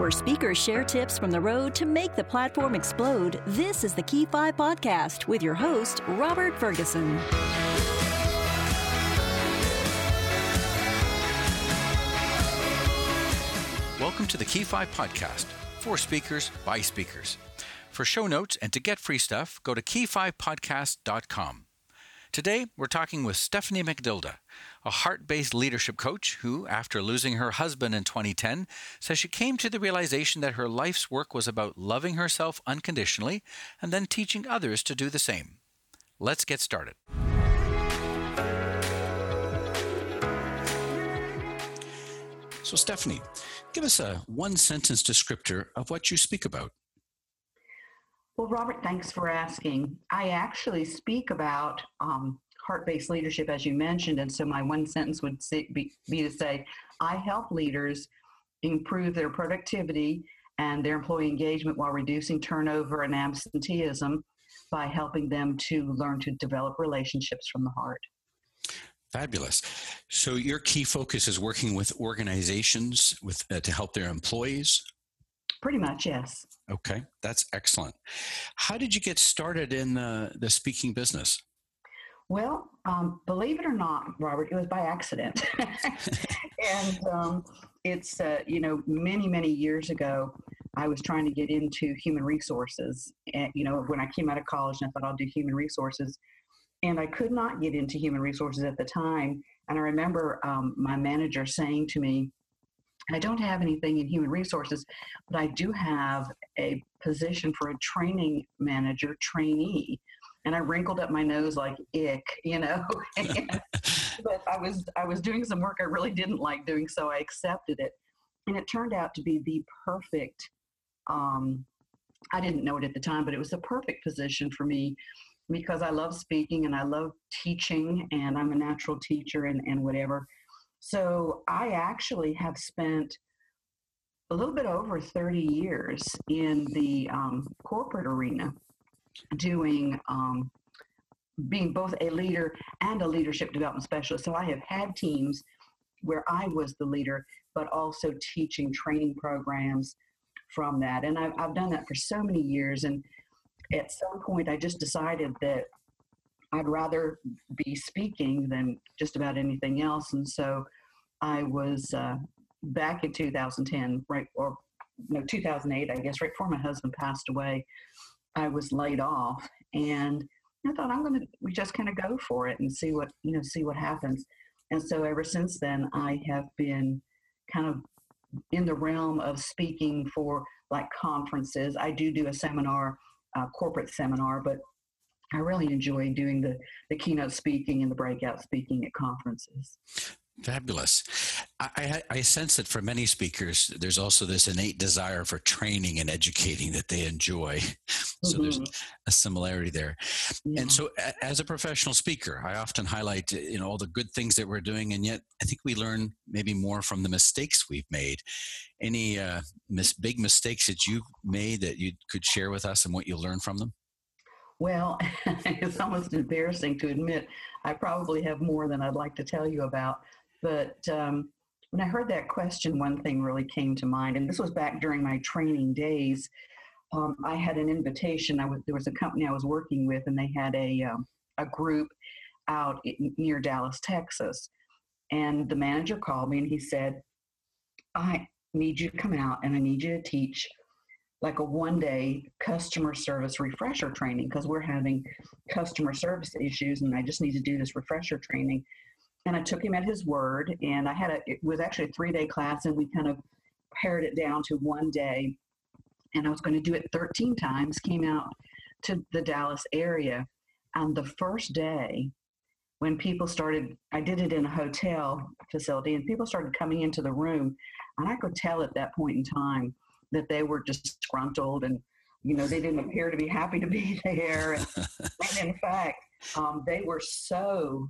where speakers share tips from the road to make the platform explode. This is the Key 5 podcast with your host, Robert Ferguson. Welcome to the Key 5 podcast for speakers by speakers. For show notes and to get free stuff, go to key5podcast.com. Today, we're talking with Stephanie McDilda, a heart based leadership coach who, after losing her husband in 2010, says she came to the realization that her life's work was about loving herself unconditionally and then teaching others to do the same. Let's get started. So, Stephanie, give us a one sentence descriptor of what you speak about. Well, Robert, thanks for asking. I actually speak about um, heart based leadership, as you mentioned. And so my one sentence would say, be, be to say, I help leaders improve their productivity and their employee engagement while reducing turnover and absenteeism by helping them to learn to develop relationships from the heart. Fabulous. So your key focus is working with organizations with uh, to help their employees Pretty much, yes. Okay, that's excellent. How did you get started in the, the speaking business? Well, um, believe it or not, Robert, it was by accident. and um, it's, uh, you know, many, many years ago, I was trying to get into human resources. And, you know, when I came out of college, and I thought I'll do human resources. And I could not get into human resources at the time. And I remember um, my manager saying to me, I don't have anything in human resources, but I do have a position for a training manager trainee. And I wrinkled up my nose like ick, you know. but I was I was doing some work I really didn't like doing, so I accepted it. And it turned out to be the perfect um, I didn't know it at the time, but it was the perfect position for me because I love speaking and I love teaching and I'm a natural teacher and, and whatever. So I actually have spent a little bit over 30 years in the um, corporate arena doing um, being both a leader and a leadership development specialist. So I have had teams where I was the leader, but also teaching training programs from that. And I've, I've done that for so many years. And at some point, I just decided that I'd rather be speaking than just about anything else. And so I was uh, back in 2010, right, or no, 2008, I guess, right before my husband passed away. I was laid off, and I thought I'm going to we just kind of go for it and see what you know, see what happens. And so ever since then, I have been kind of in the realm of speaking for like conferences. I do do a seminar, a corporate seminar, but I really enjoy doing the, the keynote speaking and the breakout speaking at conferences. Fabulous. I, I, sense that for many speakers, there's also this innate desire for training and educating that they enjoy. So mm-hmm. there's a similarity there. Yeah. And so, as a professional speaker, I often highlight you know all the good things that we're doing, and yet I think we learn maybe more from the mistakes we've made. Any uh, mis- big mistakes that you've made that you could share with us, and what you learned from them? Well, it's almost embarrassing to admit I probably have more than I'd like to tell you about. But um, when I heard that question, one thing really came to mind, and this was back during my training days. Um, I had an invitation. I was there was a company I was working with, and they had a um, a group out near Dallas, Texas. And the manager called me and he said, "I need you to come out, and I need you to teach like a one day customer service refresher training because we're having customer service issues, and I just need to do this refresher training." and I took him at his word. And I had a, it was actually a three day class, and we kind of pared it down to one day. And I was going to do it 13 times, came out to the Dallas area. And the first day, when people started, I did it in a hotel facility, and people started coming into the room. And I could tell at that point in time that they were disgruntled and you know they didn't appear to be happy to be there and, and in fact um, they were so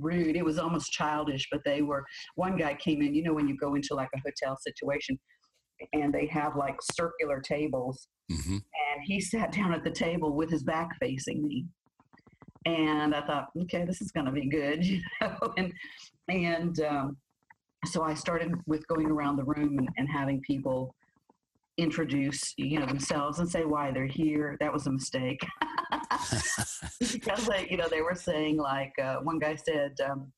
rude. It was almost childish, but they were. One guy came in, you know, when you go into like a hotel situation and they have like circular tables, mm-hmm. and he sat down at the table with his back facing me. And I thought, okay, this is going to be good, you know. And and um, so I started with going around the room and, and having people introduce you know themselves and say why they're here. That was a mistake. Because they you know they were saying like uh, one guy said um,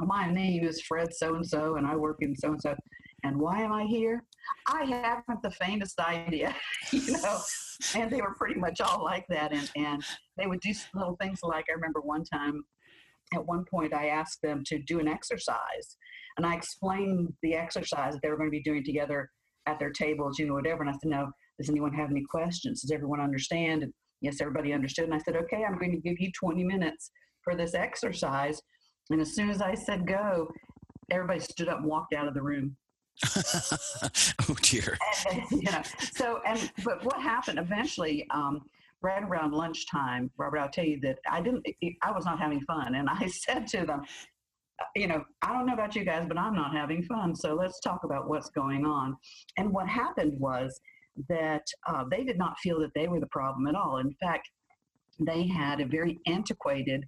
my name is fred so and so and i work in so and so and why am i here? I haven't the faintest idea. You know? And they were pretty much all like that. And and they would do little things like i remember one time at one point i asked them to do an exercise. And i explained the exercise that they were going to be doing together at their tables, you know, whatever. And I said, no, does anyone have any questions? Does everyone understand? And yes, everybody understood. And I said, okay, I'm going to give you 20 minutes for this exercise. And as soon as I said go, everybody stood up and walked out of the room. oh dear. And, you know, so and but what happened eventually? Um, right around lunchtime, Robert, I'll tell you that I didn't. I was not having fun, and I said to them, you know, I don't know about you guys, but I'm not having fun. So let's talk about what's going on. And what happened was that uh, they did not feel that they were the problem at all. In fact, they had a very antiquated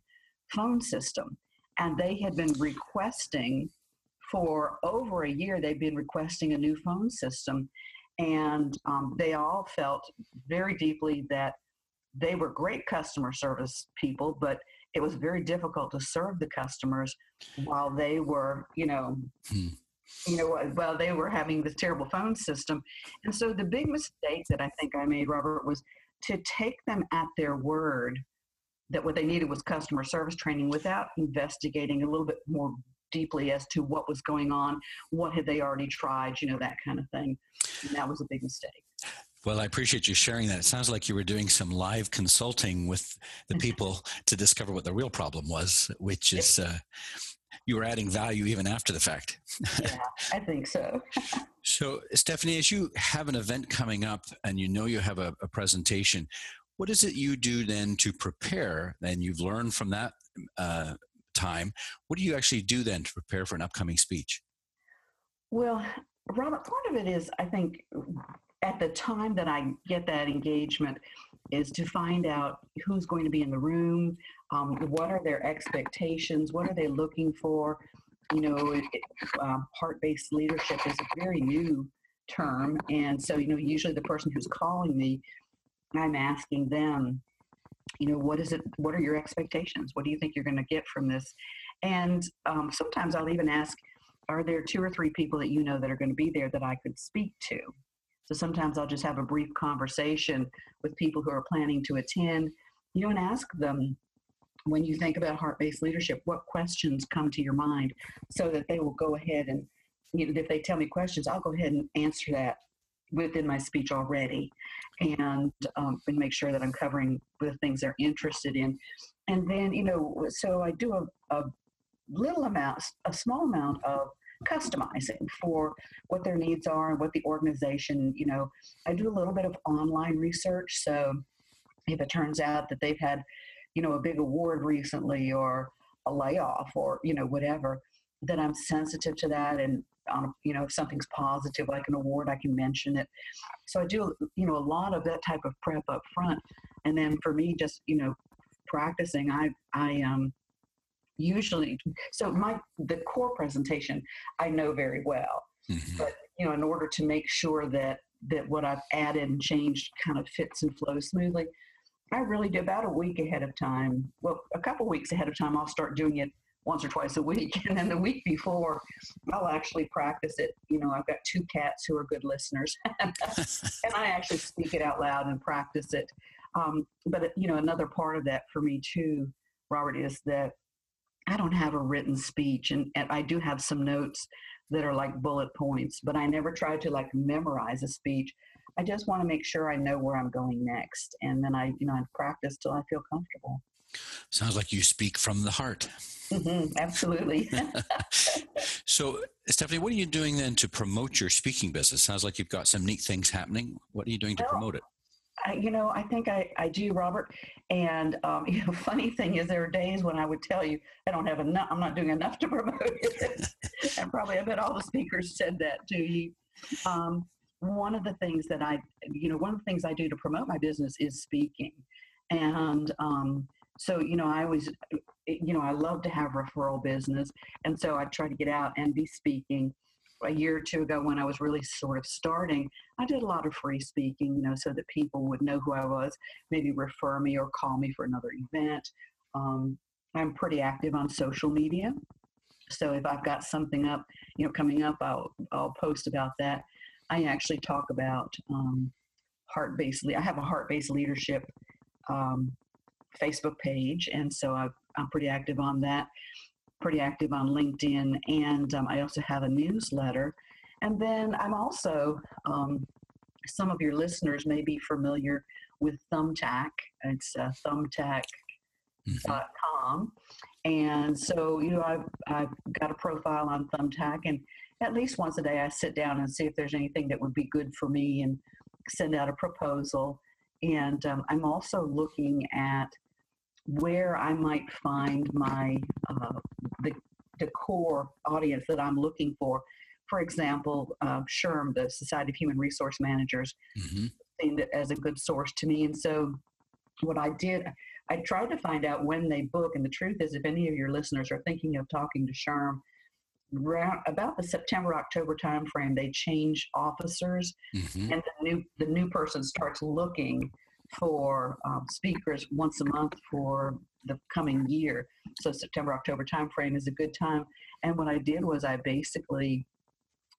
phone system, and they had been requesting for over a year, they've been requesting a new phone system. And um, they all felt very deeply that they were great customer service people, but it was very difficult to serve the customers while they were, you know, hmm. you know, while they were having this terrible phone system. And so the big mistake that I think I made, Robert, was to take them at their word that what they needed was customer service training without investigating a little bit more deeply as to what was going on, what had they already tried, you know, that kind of thing. And that was a big mistake. Well, I appreciate you sharing that. It sounds like you were doing some live consulting with the mm-hmm. people to discover what the real problem was, which is uh, you were adding value even after the fact. yeah, I think so. so, Stephanie, as you have an event coming up and you know you have a, a presentation, what is it you do then to prepare? And you've learned from that uh, time. What do you actually do then to prepare for an upcoming speech? Well, Robert, part of it is, I think, at the time that I get that engagement is to find out who's going to be in the room, um, what are their expectations, what are they looking for. You know, uh, heart-based leadership is a very new term, and so you know, usually the person who's calling me, I'm asking them, you know, what is it? What are your expectations? What do you think you're going to get from this? And um, sometimes I'll even ask, are there two or three people that you know that are going to be there that I could speak to? So sometimes I'll just have a brief conversation with people who are planning to attend, you know, and ask them when you think about heart based leadership, what questions come to your mind so that they will go ahead and, you know, if they tell me questions, I'll go ahead and answer that within my speech already and, um, and make sure that I'm covering the things they're interested in. And then, you know, so I do a, a little amount, a small amount of customizing for what their needs are and what the organization, you know, I do a little bit of online research. So if it turns out that they've had, you know, a big award recently or a layoff or, you know, whatever, then I'm sensitive to that. And, um, you know, if something's positive, like an award, I can mention it. So I do, you know, a lot of that type of prep up front. And then for me, just, you know, practicing, I, I, um, usually so my the core presentation i know very well. Mm-hmm. but you know in order to make sure that that what i've added and changed kind of fits and flows smoothly i really do about a week ahead of time. Well a couple weeks ahead of time i'll start doing it once or twice a week and then the week before i'll actually practice it. You know i've got two cats who are good listeners and i actually speak it out loud and practice it. Um, but you know another part of that for me too robert is that I don't have a written speech, and, and I do have some notes that are like bullet points, but I never try to like memorize a speech. I just want to make sure I know where I'm going next, and then I, you know, I practice till I feel comfortable. Sounds like you speak from the heart. Mm-hmm, absolutely. so, Stephanie, what are you doing then to promote your speaking business? Sounds like you've got some neat things happening. What are you doing to well, promote it? I, you know, I think I, I do, Robert. And um, you know, funny thing is, there are days when I would tell you I don't have enough. I'm not doing enough to promote it. and probably, I bet all the speakers said that to you. Um, one of the things that I, you know, one of the things I do to promote my business is speaking, and um, so you know, I always, you know, I love to have referral business, and so I try to get out and be speaking. A year or two ago, when I was really sort of starting, I did a lot of free speaking, you know, so that people would know who I was, maybe refer me or call me for another event. Um, I'm pretty active on social media. So if I've got something up, you know, coming up, I'll I'll post about that. I actually talk about um, heart based. I have a heart based leadership um, Facebook page, and so I, am pretty active on that. Pretty active on LinkedIn, and um, I also have a newsletter. And then I'm also um, some of your listeners may be familiar with Thumbtack. It's uh, Thumbtack thumbtack.com. And so, you know, I've, I've got a profile on Thumbtack, and at least once a day I sit down and see if there's anything that would be good for me and send out a proposal. And um, I'm also looking at where I might find my uh, the, the core audience that I'm looking for. For example, uh, SHRM, the Society of Human Resource Managers, mm-hmm. seemed as a good source to me. And so, what I did, I tried to find out when they book, and the truth is, if any of your listeners are thinking of talking to SHRM, Around, about the September October timeframe, they change officers, mm-hmm. and the new the new person starts looking for um, speakers once a month for the coming year. So September October timeframe is a good time. And what I did was I basically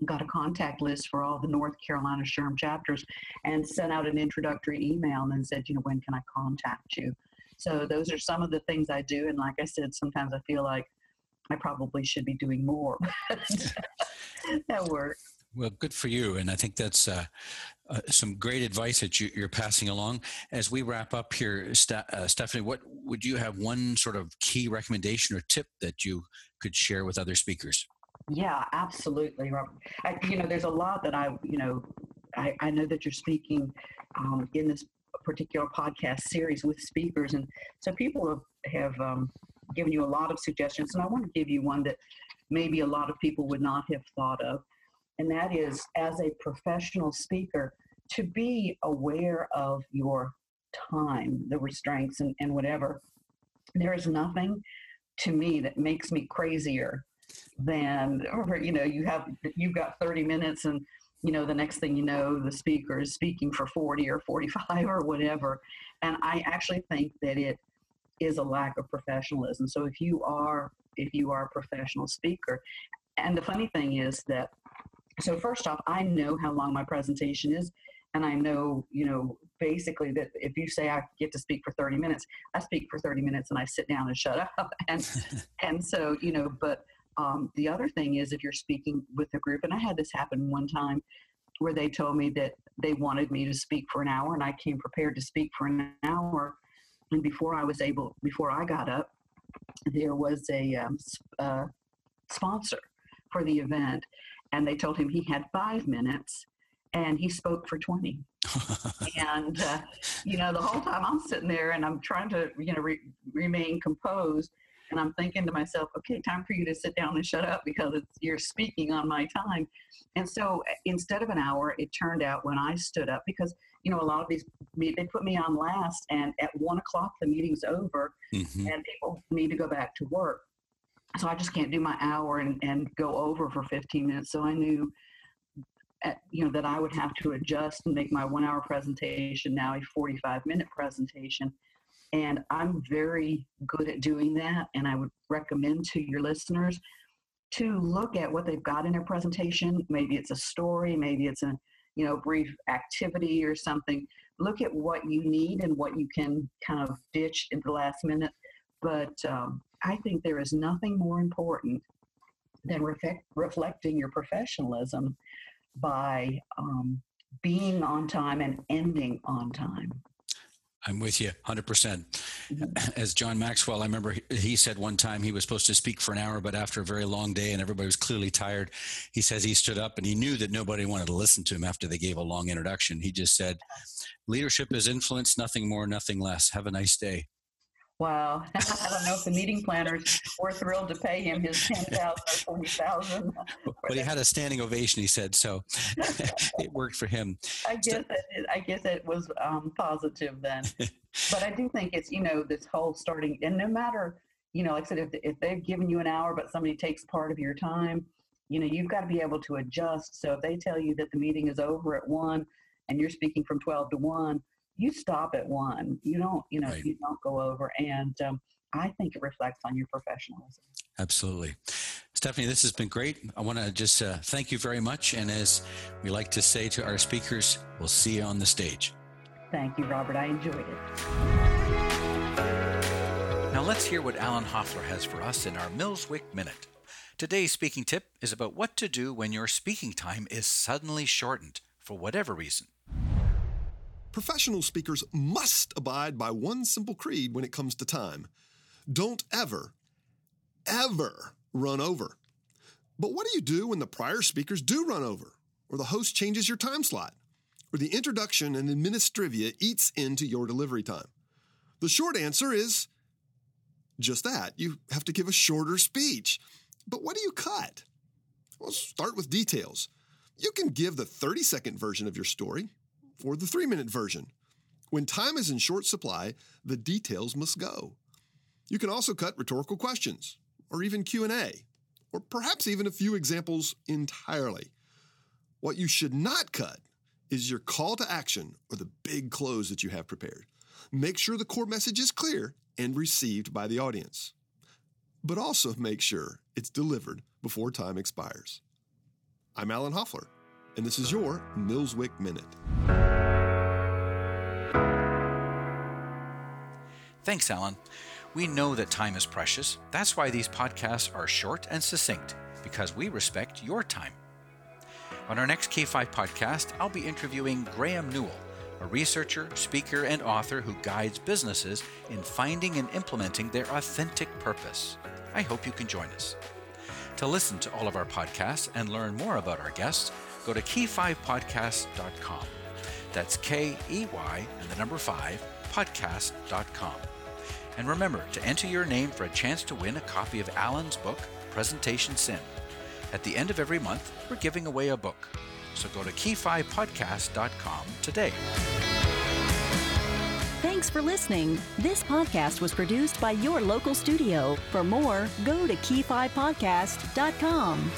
got a contact list for all the North Carolina SHRM chapters and sent out an introductory email and then said, you know, when can I contact you? So those are some of the things I do. And like I said, sometimes I feel like I probably should be doing more. that works. Well, good for you. And I think that's uh, uh, some great advice that you, are passing along. As we wrap up here, uh, Stephanie, what would you have one sort of key recommendation or tip that you could share with other speakers? Yeah, absolutely. I, you know, there's a lot that I, you know, I, I know that you're speaking um, in this particular podcast series with speakers. And so people have, have um, given you a lot of suggestions. And I want to give you one that maybe a lot of people would not have thought of. And that is, as a professional speaker, to be aware of your time, the restraints, and, and whatever. There is nothing to me that makes me crazier than, you know, you have, you've got 30 minutes and you know, the next thing you know, the speaker is speaking for 40 or 45 or whatever. And I actually think that it is a lack of professionalism. So if you are if you are a professional speaker, and the funny thing is that so first off, I know how long my presentation is, and I know you know basically that if you say I get to speak for 30 minutes, I speak for 30 minutes and I sit down and shut up. And and so you know, but um, the other thing is if you're speaking with a group, and I had this happen one time where they told me that they wanted me to speak for an hour, and I came prepared to speak for an hour. And before I was able, before I got up, there was a um, uh, sponsor for the event, and they told him he had five minutes, and he spoke for 20. and uh, you know, the whole time I'm sitting there and I'm trying to you know re- remain composed and I'm thinking to myself, okay, time for you to sit down and shut up because you're speaking on my time. And so uh, instead of an hour, it turned out when I stood up because you know a lot of these they put me on last, and at one o'clock the meeting's over, mm-hmm. and people need to go back to work. So I just can't do my hour and, and go over for 15 minutes. So I knew at, you know that I would have to adjust and make my one hour presentation now a 45 minute presentation and I'm very good at doing that. And I would recommend to your listeners to look at what they've got in their presentation. Maybe it's a story, maybe it's a you know brief activity or something. Look at what you need and what you can kind of ditch in the last minute. But um, I think there is nothing more important than reflect, reflecting your professionalism by um, being on time and ending on time. I'm with you 100%. As John Maxwell, I remember he said one time he was supposed to speak for an hour, but after a very long day and everybody was clearly tired, he says he stood up and he knew that nobody wanted to listen to him after they gave a long introduction. He just said, Leadership is influence, nothing more, nothing less. Have a nice day. Wow. I don't know if the meeting planners were thrilled to pay him his 10000 or 20000 But he had a standing ovation, he said, so it worked for him. I guess it, I guess it was um, positive then. but I do think it's, you know, this whole starting, and no matter, you know, like I said, if, if they've given you an hour, but somebody takes part of your time, you know, you've got to be able to adjust. So if they tell you that the meeting is over at one and you're speaking from 12 to one, you stop at one. You don't, you know, right. you don't go over. And um, I think it reflects on your professionalism. Absolutely. Stephanie, this has been great. I want to just uh, thank you very much. And as we like to say to our speakers, we'll see you on the stage. Thank you, Robert. I enjoyed it. Now let's hear what Alan Hoffler has for us in our Millswyck Minute. Today's speaking tip is about what to do when your speaking time is suddenly shortened for whatever reason. Professional speakers must abide by one simple creed when it comes to time don't ever, ever run over. But what do you do when the prior speakers do run over, or the host changes your time slot, or the introduction and administrivia eats into your delivery time? The short answer is just that. You have to give a shorter speech. But what do you cut? Well, start with details. You can give the 30 second version of your story, or the three minute version. When time is in short supply, the details must go. You can also cut rhetorical questions, or even Q&A, or perhaps even a few examples entirely. What you should not cut is your call to action or the big close that you have prepared. Make sure the core message is clear and received by the audience. But also make sure it's delivered before time expires. I'm Alan Hoffler, and this is your Millswyck Minute. Thanks, Alan. We know that time is precious. That's why these podcasts are short and succinct, because we respect your time. On our next Key 5 podcast, I'll be interviewing Graham Newell, a researcher, speaker, and author who guides businesses in finding and implementing their authentic purpose. I hope you can join us. To listen to all of our podcasts and learn more about our guests, go to key5podcast.com. That's K E Y and the number 5 podcast.com. And remember to enter your name for a chance to win a copy of Alan's book, Presentation Sin. At the end of every month, we're giving away a book. So go to key5podcast.com today. Thanks for listening. This podcast was produced by your local studio. For more, go to key5podcast.com.